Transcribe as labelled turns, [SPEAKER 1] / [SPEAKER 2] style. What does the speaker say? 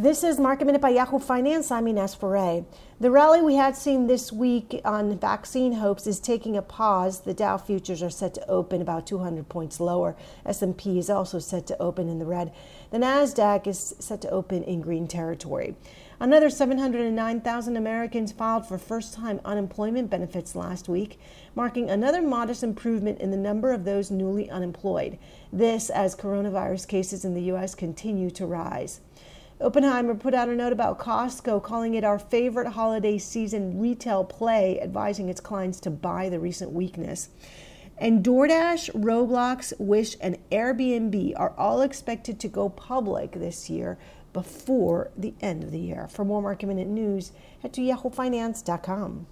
[SPEAKER 1] This is Market Minute by Yahoo Finance. I'm Ines Ferre. The rally we had seen this week on vaccine hopes is taking a pause. The Dow futures are set to open about 200 points lower. S&P is also set to open in the red. The Nasdaq is set to open in green territory. Another 709,000 Americans filed for first-time unemployment benefits last week, marking another modest improvement in the number of those newly unemployed. This as coronavirus cases in the US continue to rise. Oppenheimer put out a note about Costco, calling it our favorite holiday season retail play, advising its clients to buy the recent weakness. And DoorDash, Roblox, Wish, and Airbnb are all expected to go public this year before the end of the year. For more market minute news, head to yahoofinance.com.